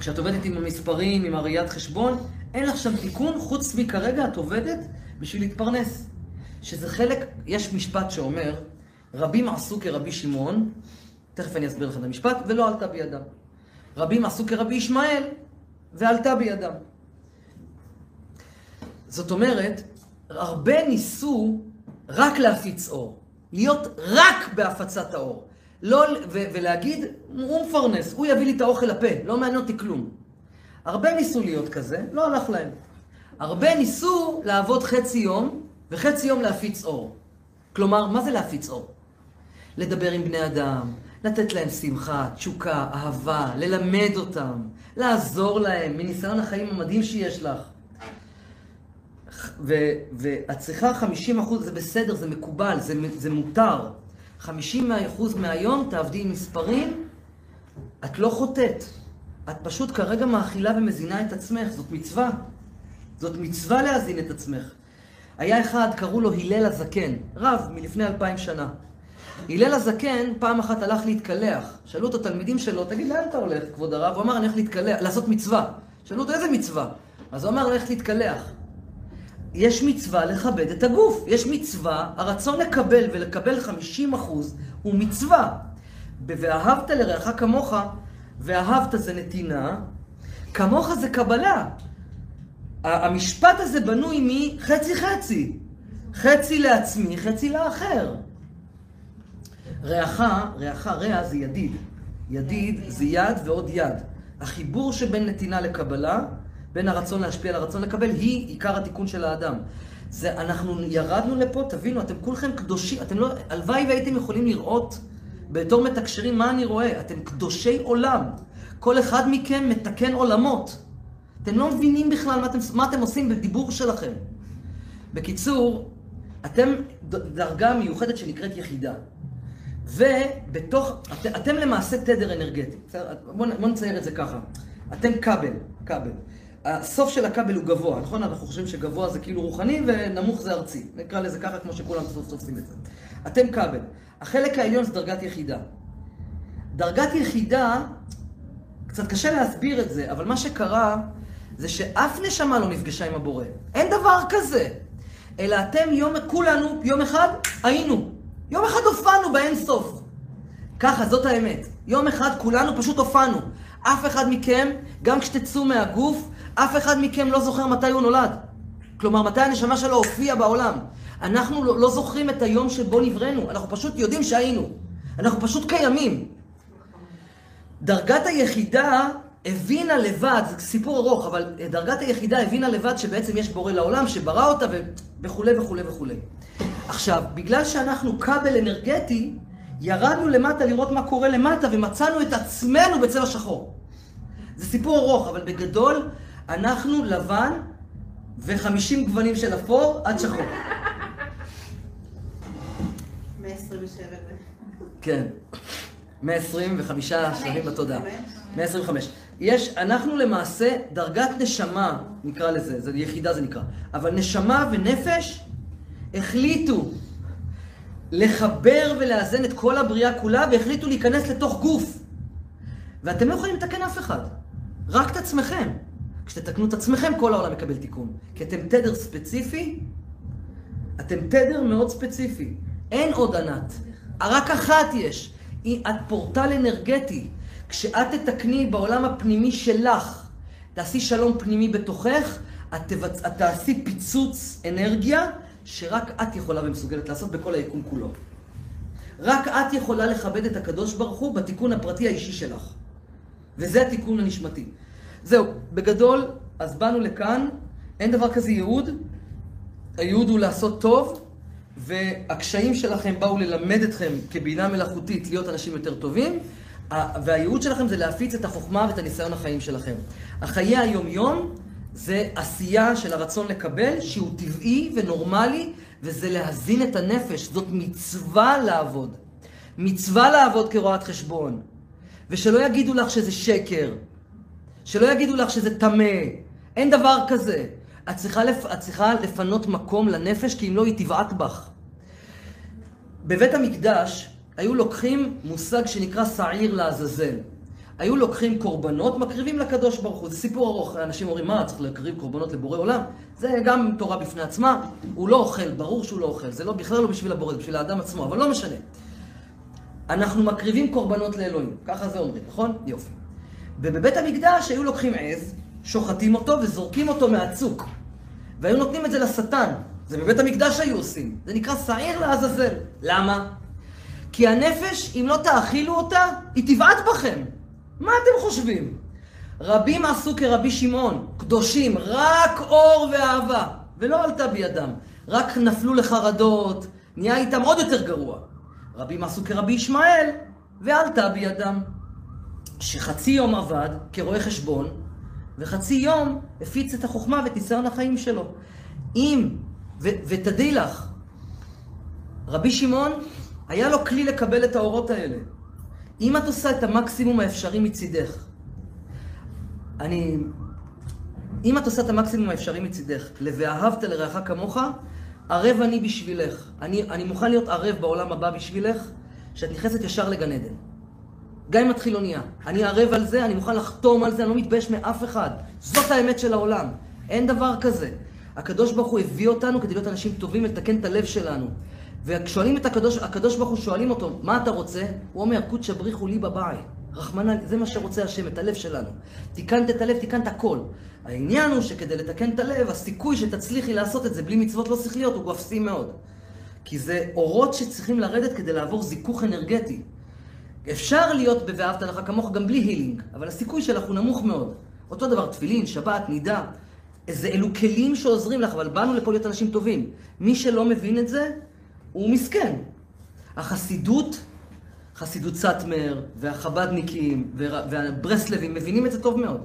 כשאת עובדת עם המספרים, עם הראיית חשבון, אין לך שם תיקון, חוץ מכרגע את עובדת בשביל להתפרנס. שזה חלק, יש משפט שאומר, רבים עשו כרבי שמעון, תכף אני אסביר לך את המשפט, ולא עלתה בידם. רבים עשו כרבי ישמעאל, ועלתה בידם. זאת אומרת, הרבה ניסו רק להפיץ אור. להיות רק בהפצת האור. לא, ו- ולהגיד, הוא מפרנס, הוא יביא לי את האוכל לפה, לא מעניין אותי כלום. הרבה ניסו להיות כזה, לא הלך להם. הרבה ניסו לעבוד חצי יום, וחצי יום להפיץ אור. כלומר, מה זה להפיץ אור? לדבר עם בני אדם, לתת להם שמחה, תשוקה, אהבה, ללמד אותם, לעזור להם, מניסיון החיים המדהים שיש לך. ו- ואת צריכה 50 אחוז, זה בסדר, זה מקובל, זה, זה מותר. 50 אחוז מהיום תעבדי עם מספרים, את לא חוטאת. את פשוט כרגע מאכילה ומזינה את עצמך, זאת מצווה. זאת מצווה להזין את עצמך. היה אחד, קראו לו הלל הזקן, רב מלפני אלפיים שנה. הלל הזקן פעם אחת הלך להתקלח. שאלו אותו תלמידים שלו, תגיד, לאן אתה הולך, כבוד הרב? הוא אמר, אני הולך להתקלח, לעשות מצווה. שאלו אותו, איזה מצווה? אז הוא אמר, ללכת להתקלח. יש מצווה לכבד את הגוף. יש מצווה, הרצון לקבל ולקבל 50 אחוז הוא מצווה. ב- ואהבת לרעך כמוך, ואהבת זה נתינה, כמוך זה קבלה. המשפט הזה בנוי מחצי חצי. חצי לעצמי, חצי לאחר. רעך, רעך רע זה ידיד. ידיד זה יד ועוד יד. החיבור שבין נתינה לקבלה, בין הרצון להשפיע לרצון לקבל, היא עיקר התיקון של האדם. זה, אנחנו ירדנו לפה, תבינו, אתם כולכם קדושים, אתם לא, הלוואי והייתם יכולים לראות בתור מתקשרים מה אני רואה, אתם קדושי עולם. כל אחד מכם מתקן עולמות. אתם לא מבינים בכלל מה אתם, מה אתם עושים בדיבור שלכם. בקיצור, אתם דרגה מיוחדת שנקראת יחידה. ובתוך, את, אתם למעשה תדר אנרגטי. בואו בוא נצייר את זה ככה. אתם כבל, כבל. הסוף של הכבל הוא גבוה, נכון? אנחנו חושבים שגבוה זה כאילו רוחני ונמוך זה ארצי. נקרא לזה ככה כמו שכולם סוף סוף עושים את זה. אתם כבל. החלק העליון זה דרגת יחידה. דרגת יחידה, קצת קשה להסביר את זה, אבל מה שקרה זה שאף נשמה לא נפגשה עם הבורא. אין דבר כזה. אלא אתם יום, כולנו, יום אחד היינו. יום אחד הופענו באין סוף. ככה, זאת האמת. יום אחד כולנו פשוט הופענו. אף אחד מכם, גם כשתצאו מהגוף, אף אחד מכם לא זוכר מתי הוא נולד. כלומר, מתי הנשמה שלו הופיעה בעולם. אנחנו לא, לא זוכרים את היום שבו נבראנו, אנחנו פשוט יודעים שהיינו. אנחנו פשוט קיימים. דרגת היחידה הבינה לבד, זה סיפור ארוך, אבל דרגת היחידה הבינה לבד שבעצם יש בורא לעולם, שברא אותה וכולי וכולי וכולי. עכשיו, בגלל שאנחנו כבל אנרגטי, ירדנו למטה לראות מה קורה למטה ומצאנו את עצמנו בצבע שחור. זה סיפור ארוך, אבל בגדול, אנחנו לבן וחמישים גוונים של אפור עד שחור. 127. כן. 125 שלבים בתודעה. 125. יש, אנחנו למעשה, דרגת נשמה, נקרא לזה, זה יחידה זה נקרא, אבל נשמה ונפש החליטו לחבר ולאזן את כל הבריאה כולה והחליטו להיכנס לתוך גוף. ואתם לא יכולים לתקן אף אחד, רק את עצמכם. כשתתקנו את עצמכם, כל העולם מקבל תיקון. כי אתם תדר ספציפי, אתם תדר מאוד ספציפי. אין עוד ענת. רק אחת יש. היא- את פורטל אנרגטי. כשאת תתקני בעולם הפנימי שלך, תעשי שלום פנימי בתוכך, את, תבצ... את תעשי פיצוץ אנרגיה שרק את יכולה ומסוגלת לעשות בכל היקום כולו. רק את יכולה לכבד את הקדוש ברוך הוא בתיקון הפרטי האישי שלך. וזה התיקון הנשמתי. זהו, בגדול, אז באנו לכאן, אין דבר כזה ייעוד. הייעוד הוא לעשות טוב, והקשיים שלכם באו ללמד אתכם כבינה מלאכותית להיות אנשים יותר טובים, והייעוד שלכם זה להפיץ את החוכמה ואת הניסיון החיים שלכם. החיי היום-יום זה עשייה של הרצון לקבל, שהוא טבעי ונורמלי, וזה להזין את הנפש. זאת מצווה לעבוד. מצווה לעבוד כרואת חשבון. ושלא יגידו לך שזה שקר. שלא יגידו לך שזה טמא. אין דבר כזה. את צריכה, לפ... את צריכה לפנות מקום לנפש, כי אם לא, היא תבעט בך. בבית המקדש היו לוקחים מושג שנקרא שעיר לעזאזל. היו לוקחים קורבנות, מקריבים לקדוש ברוך הוא. זה סיפור ארוך, אנשים אומרים, מה, צריך להקריב קורבנות לבורא עולם? זה גם תורה בפני עצמה, הוא לא אוכל, ברור שהוא לא אוכל, זה לא, בכלל לא בשביל הבורא, זה בשביל האדם עצמו, אבל לא משנה. אנחנו מקריבים קורבנות לאלוהים, ככה זה אומרים, נכון? יופי. ובבית המקדש היו לוקחים עז, שוחטים אותו וזורקים אותו מהצוק. והיו נותנים את זה לשטן. זה בבית המקדש היו עושים. זה נקרא שעיר לעזאזל. למה? כי הנפש, אם לא תאכילו אותה, היא תבעט בכם. מה אתם חושבים? רבים עשו כרבי שמעון, קדושים, רק אור ואהבה, ולא עלתה בידם. רק נפלו לחרדות, נהיה איתם עוד יותר גרוע. רבים עשו כרבי ישמעאל, ועלתה בידם. שחצי יום עבד כרואה חשבון, וחצי יום הפיץ את החוכמה ואת ניסיון החיים שלו. אם, ותדעי לך, רבי שמעון, היה לו כלי לקבל את האורות האלה. אם את עושה את המקסימום האפשרי מצידך, אני... אם את עושה את המקסימום האפשרי מצידך, ל"ואהבת לרעך כמוך", ערב אני בשבילך. אני, אני מוכן להיות ערב בעולם הבא בשבילך, שאת נכנסת ישר לגן עדן. גם אם את חילוניה. אני ערב על זה, אני מוכן לחתום על זה, אני לא מתבייש מאף אחד. זאת האמת של העולם. אין דבר כזה. הקדוש ברוך הוא הביא אותנו כדי להיות אנשים טובים ולתקן את הלב שלנו. וכשואלים את הקדוש, הקדוש ברוך הוא, שואלים אותו, מה אתה רוצה? הוא אומר, קודשא בריחו לי בבאי. רחמנא, זה מה שרוצה השם, את הלב שלנו. תיקנת את הלב, תיקנת הכל. העניין הוא שכדי לתקן את הלב, הסיכוי שתצליחי לעשות את זה בלי מצוות לא שכליות הוא אפסי מאוד. כי זה אורות שצריכים לרדת כדי לעבור זיכוך אנרגטי. אפשר להיות ב"ואהבת לך כמוך" גם בלי הילינג, אבל הסיכוי שלך הוא נמוך מאוד. אותו דבר תפילין, שבת, נידה. זה אלו כלים שעוזרים לך, אבל באנו לפה להיות אנשים טובים. מי שלא מבין את זה, הוא מסכן. החסידות, חסידות סאטמר, והחבדניקים, וה- והברסלבים, מבינים את זה טוב מאוד.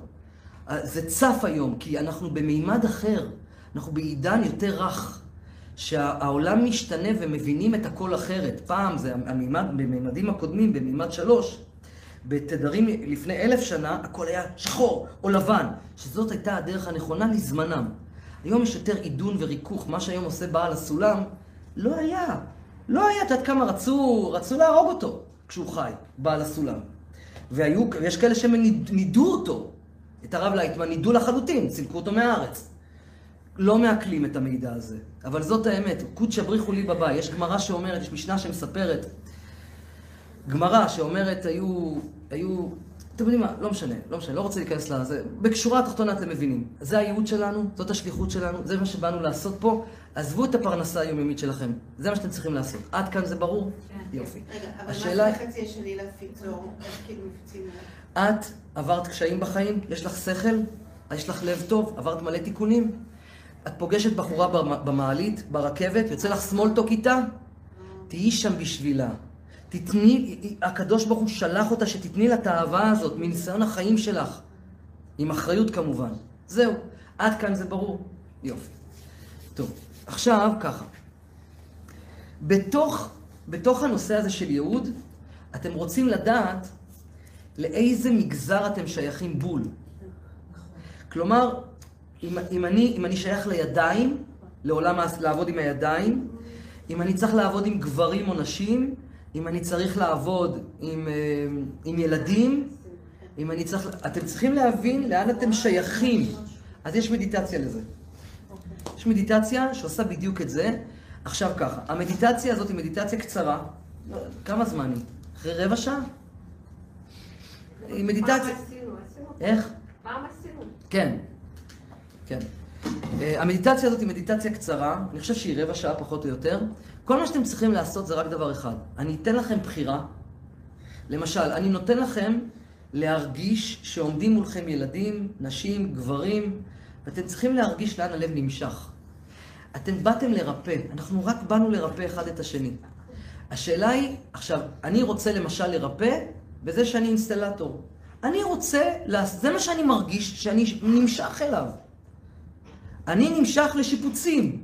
זה צף היום, כי אנחנו במימד אחר. אנחנו בעידן יותר רך. שהעולם משתנה ומבינים את הכל אחרת. פעם זה המימד, במימדים הקודמים, במימד שלוש, בתדרים לפני אלף שנה, הכל היה שחור או לבן, שזאת הייתה הדרך הנכונה לזמנם. היום יש יותר עידון וריכוך, מה שהיום עושה בעל הסולם, לא היה. לא היה, את יודעת כמה רצו, רצו להרוג אותו כשהוא חי, בעל הסולם. והיו, ויש כאלה שנידו אותו, את הרב לייטמן נידו לחלוטין, סילקו אותו מהארץ. לא מעכלים את המידע הזה, אבל זאת האמת, קודשא בריחו לי בבית. יש גמרא שאומרת, יש משנה שמספרת, גמרא שאומרת, היו, היו, אתם יודעים מה, לא משנה, לא משנה, לא רוצה להיכנס לזה, בקשורה התחתונה אתם מבינים. זה הייעוד שלנו, זאת השליחות שלנו, זה מה שבאנו לעשות פה. עזבו את הפרנסה היומיומית שלכם, זה מה שאתם צריכים לעשות. עד כאן זה ברור? כן. יופי. רגע, אבל השאלה- מה זה החצי השני להפיץ אור? איך כאילו מפיצים? את עברת קשיים בחיים, יש לך שכל, יש לך לב טוב, עברת מלא תיקונים. את פוגשת בחורה במ- במעלית, ברכבת, יוצא לך סמולטוק איתה, תהיי שם בשבילה. תתני, הקדוש ברוך הוא שלח אותה שתתני לה את האהבה הזאת מניסיון החיים שלך. עם אחריות כמובן. זהו, עד כאן זה ברור. יופי. טוב, עכשיו ככה. בתוך, בתוך הנושא הזה של ייעוד, אתם רוצים לדעת לאיזה מגזר אתם שייכים בול. כלומר, אם, אם, אני, אם אני שייך לידיים, לעולם לעבוד עם הידיים, אם אני צריך לעבוד עם גברים או נשים, אם אני צריך לעבוד עם, אה, עם ילדים, אם אני צריך... אתם צריכים להבין לאן אתם שייכים. אז יש מדיטציה לזה. יש מדיטציה שעושה בדיוק את זה. עכשיו ככה, המדיטציה הזאת היא מדיטציה קצרה. לא, כמה זמן היא? אחרי רבע שעה? היא מדיטציה... פעם עשינו, עשינו. איך? פעם עשינו. כן, כן. Uh, המדיטציה הזאת היא מדיטציה קצרה, אני חושב שהיא רבע שעה פחות או יותר. כל מה שאתם צריכים לעשות זה רק דבר אחד. אני אתן לכם בחירה. למשל, אני נותן לכם להרגיש שעומדים מולכם ילדים, נשים, גברים, ואתם צריכים להרגיש לאן הלב נמשך. אתם באתם לרפא, אנחנו רק באנו לרפא אחד את השני. השאלה היא, עכשיו, אני רוצה למשל לרפא בזה שאני אינסטלטור. אני רוצה, זה מה שאני מרגיש שאני נמשך אליו. אני נמשך לשיפוצים.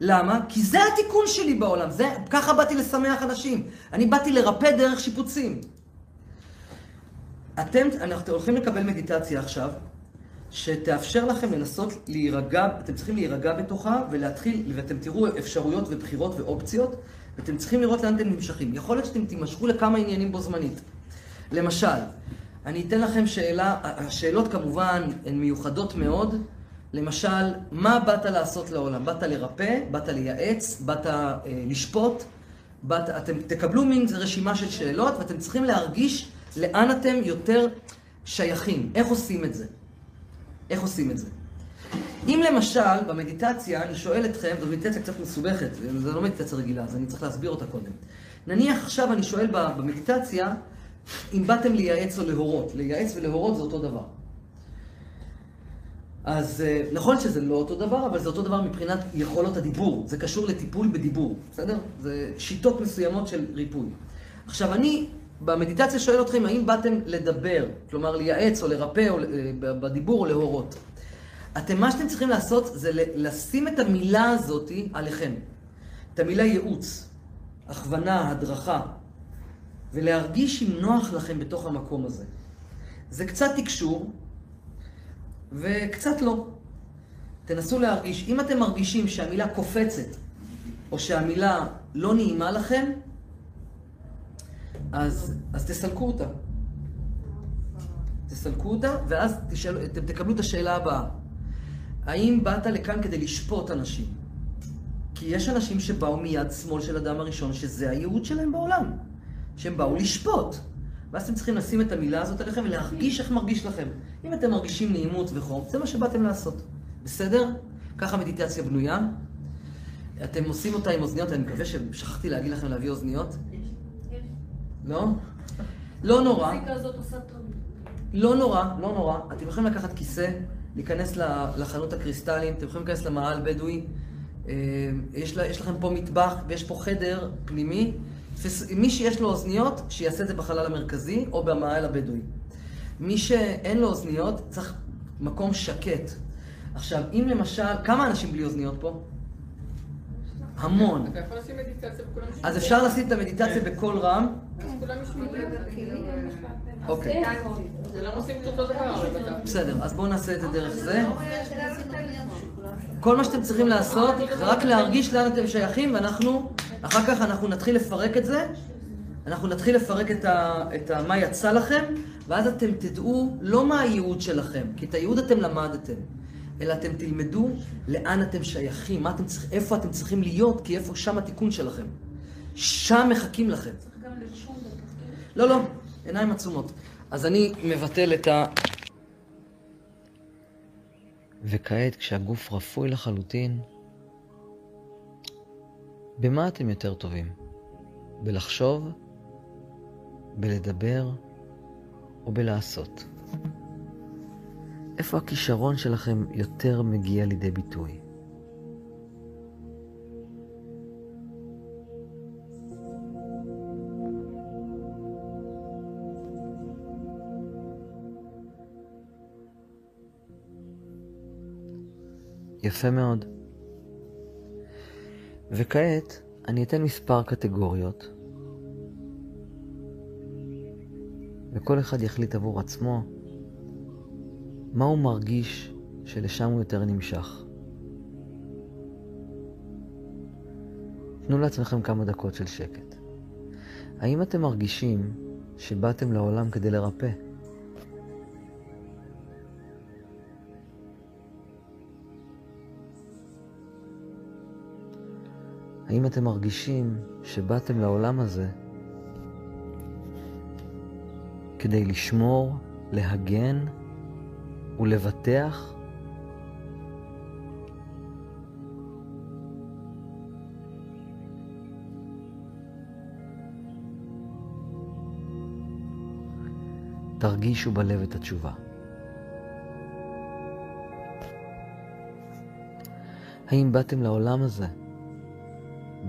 למה? כי זה התיקון שלי בעולם, זה, ככה באתי לשמח אנשים. אני באתי לרפא דרך שיפוצים. אתם, אנחנו הולכים לקבל מדיטציה עכשיו, שתאפשר לכם לנסות להירגע, אתם צריכים להירגע בתוכה ולהתחיל, ואתם תראו אפשרויות ובחירות ואופציות, ואתם צריכים לראות לאן אתם נמשכים. יכול להיות שאתם תימשכו לכמה עניינים בו זמנית. למשל, אני אתן לכם שאלה, השאלות כמובן הן מיוחדות מאוד. למשל, מה באת לעשות לעולם? באת לרפא? באת לייעץ? באת אה, לשפוט? באת, אתם תקבלו מין רשימה של שאלות ואתם צריכים להרגיש לאן אתם יותר שייכים. איך עושים את זה? איך עושים את זה? אם למשל, במדיטציה, אני שואל אתכם, זו מדיטציה קצת מסובכת, זו לא מדיטציה רגילה, אז אני צריך להסביר אותה קודם. נניח עכשיו אני שואל במדיטציה, אם באתם לייעץ או להורות. לייעץ ולהורות זה אותו דבר. אז אה, נכון שזה לא אותו דבר, אבל זה אותו דבר מבחינת יכולות הדיבור. זה קשור לטיפול בדיבור, בסדר? זה שיטות מסוימות של ריפוי. עכשיו, אני במדיטציה שואל אתכם, האם באתם לדבר, כלומר לייעץ או לרפא או, אה, בדיבור או להורות? אתם, מה שאתם צריכים לעשות זה לשים את המילה הזאת עליכם. את המילה ייעוץ, הכוונה, הדרכה, ולהרגיש אם נוח לכם בתוך המקום הזה. זה קצת תקשור, וקצת לא. תנסו להרגיש, אם אתם מרגישים שהמילה קופצת, או שהמילה לא נעימה לכם, אז, אז תסלקו אותה. תסלקו אותה, ואז תשאל, אתם תקבלו את השאלה הבאה. האם באת לכאן כדי לשפוט אנשים? כי יש אנשים שבאו מיד שמאל של אדם הראשון, שזה הייעוד שלהם בעולם. שהם באו לשפוט. ואז אתם צריכים לשים את המילה הזאת עליכם ולהרגיש איך מרגיש לכם. אם אתם מרגישים נעימות וחום, זה מה שבאתם לעשות. בסדר? ככה מדיטציה בנויה. אתם עושים אותה עם אוזניות, אני מקווה ששכחתי להגיד לכם להביא אוזניות. לא? לא נורא. לא נורא, לא נורא. אתם יכולים לקחת כיסא, להיכנס לחנות הקריסטלים, אתם יכולים להיכנס למאהל בדואי. אה, יש, לה, יש לכם פה מטבח ויש פה חדר פנימי. מי שיש לו אוזניות, שיעשה את זה בחלל המרכזי או במאהל הבדואי. מי שאין לו אוזניות, צריך מקום שקט. עכשיו, אם למשל, כמה אנשים בלי אוזניות פה? המון. אתה יכול לשים מדיטציה וכולם ישמעו. אז אפשר לשים את המדיטציה בקול רם. אוקיי. זה לא עושים את אותו דבר. אבל אתה- בסדר, אז בואו נעשה את זה דרך זה. כל מה שאתם צריכים לעשות, רק להרגיש לאן אתם שייכים, ואנחנו, אחר כך אנחנו נתחיל לפרק את זה. אנחנו נתחיל לפרק את, ה, את ה, מה יצא לכם, ואז אתם תדעו לא מה הייעוד שלכם, כי את הייעוד אתם למדתם, אלא אתם תלמדו לאן אתם שייכים, מה אתם צריכים, איפה אתם צריכים להיות, כי איפה שם התיקון שלכם. שם מחכים לכם. צריך גם לרשום. לא, לא, עיניים עצומות. אז אני מבטל את ה... וכעת, כשהגוף רפוי לחלוטין, במה אתם יותר טובים? בלחשוב, בלדבר או בלעשות? איפה הכישרון שלכם יותר מגיע לידי ביטוי? יפה מאוד. וכעת אני אתן מספר קטגוריות, וכל אחד יחליט עבור עצמו מה הוא מרגיש שלשם הוא יותר נמשך. תנו לעצמכם כמה דקות של שקט. האם אתם מרגישים שבאתם לעולם כדי לרפא? האם אתם מרגישים שבאתם לעולם הזה כדי לשמור, להגן ולבטח? תרגישו בלב את התשובה. האם באתם לעולם הזה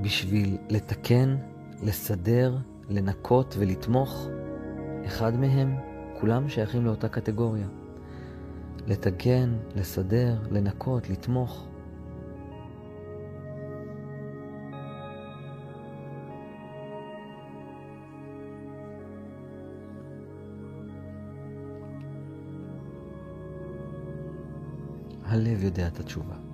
בשביל לתקן, לסדר, לנקות ולתמוך? אחד מהם, כולם שייכים לאותה קטגוריה. לתקן, לסדר, לנקות, לתמוך. הלב יודע את התשובה.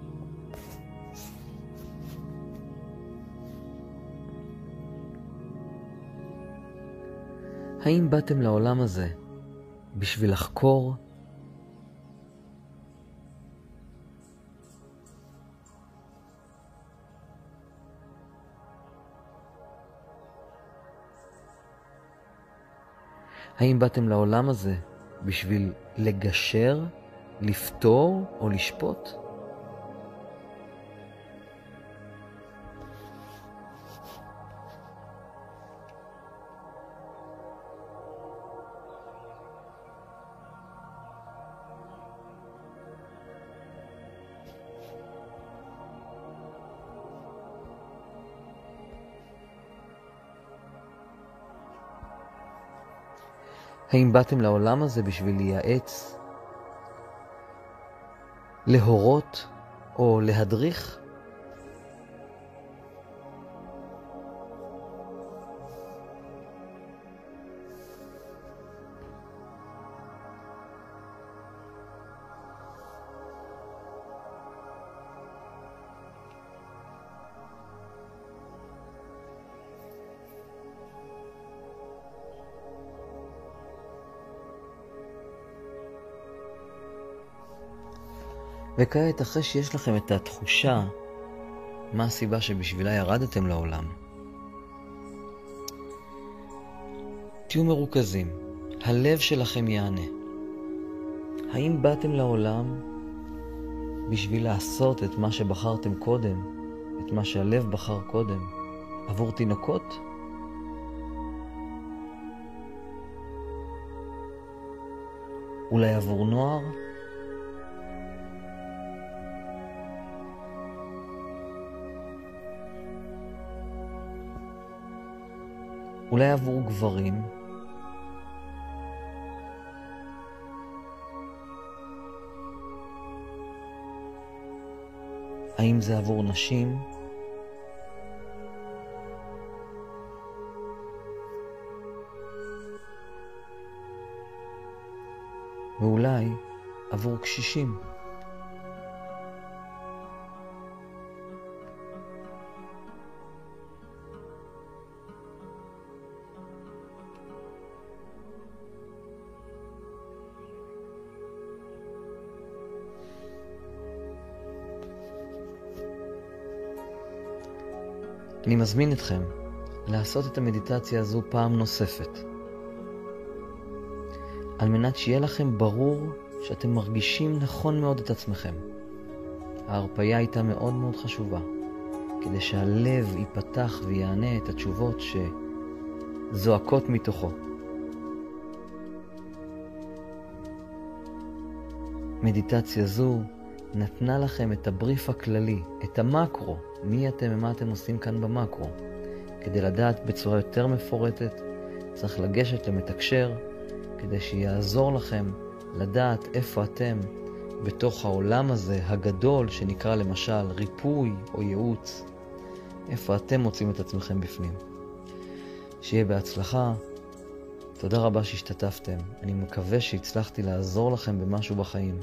האם באתם לעולם הזה בשביל לחקור? האם באתם לעולם הזה בשביל לגשר, לפתור או לשפוט? האם באתם לעולם הזה בשביל לייעץ, להורות או להדריך? וכעת, אחרי שיש לכם את התחושה מה הסיבה שבשבילה ירדתם לעולם, תהיו מרוכזים, הלב שלכם יענה. האם באתם לעולם בשביל לעשות את מה שבחרתם קודם, את מה שהלב בחר קודם, עבור תינוקות? אולי עבור נוער? אולי עבור גברים? האם זה עבור נשים? ואולי עבור קשישים. אני מזמין אתכם לעשות את המדיטציה הזו פעם נוספת, על מנת שיהיה לכם ברור שאתם מרגישים נכון מאוד את עצמכם. ההרפאיה הייתה מאוד מאוד חשובה, כדי שהלב ייפתח ויענה את התשובות שזועקות מתוכו. מדיטציה זו נתנה לכם את הבריף הכללי, את המקרו, מי אתם ומה אתם עושים כאן במקרו. כדי לדעת בצורה יותר מפורטת, צריך לגשת למתקשר, כדי שיעזור לכם לדעת איפה אתם בתוך העולם הזה הגדול שנקרא למשל ריפוי או ייעוץ, איפה אתם מוצאים את עצמכם בפנים. שיהיה בהצלחה. תודה רבה שהשתתפתם. אני מקווה שהצלחתי לעזור לכם במשהו בחיים.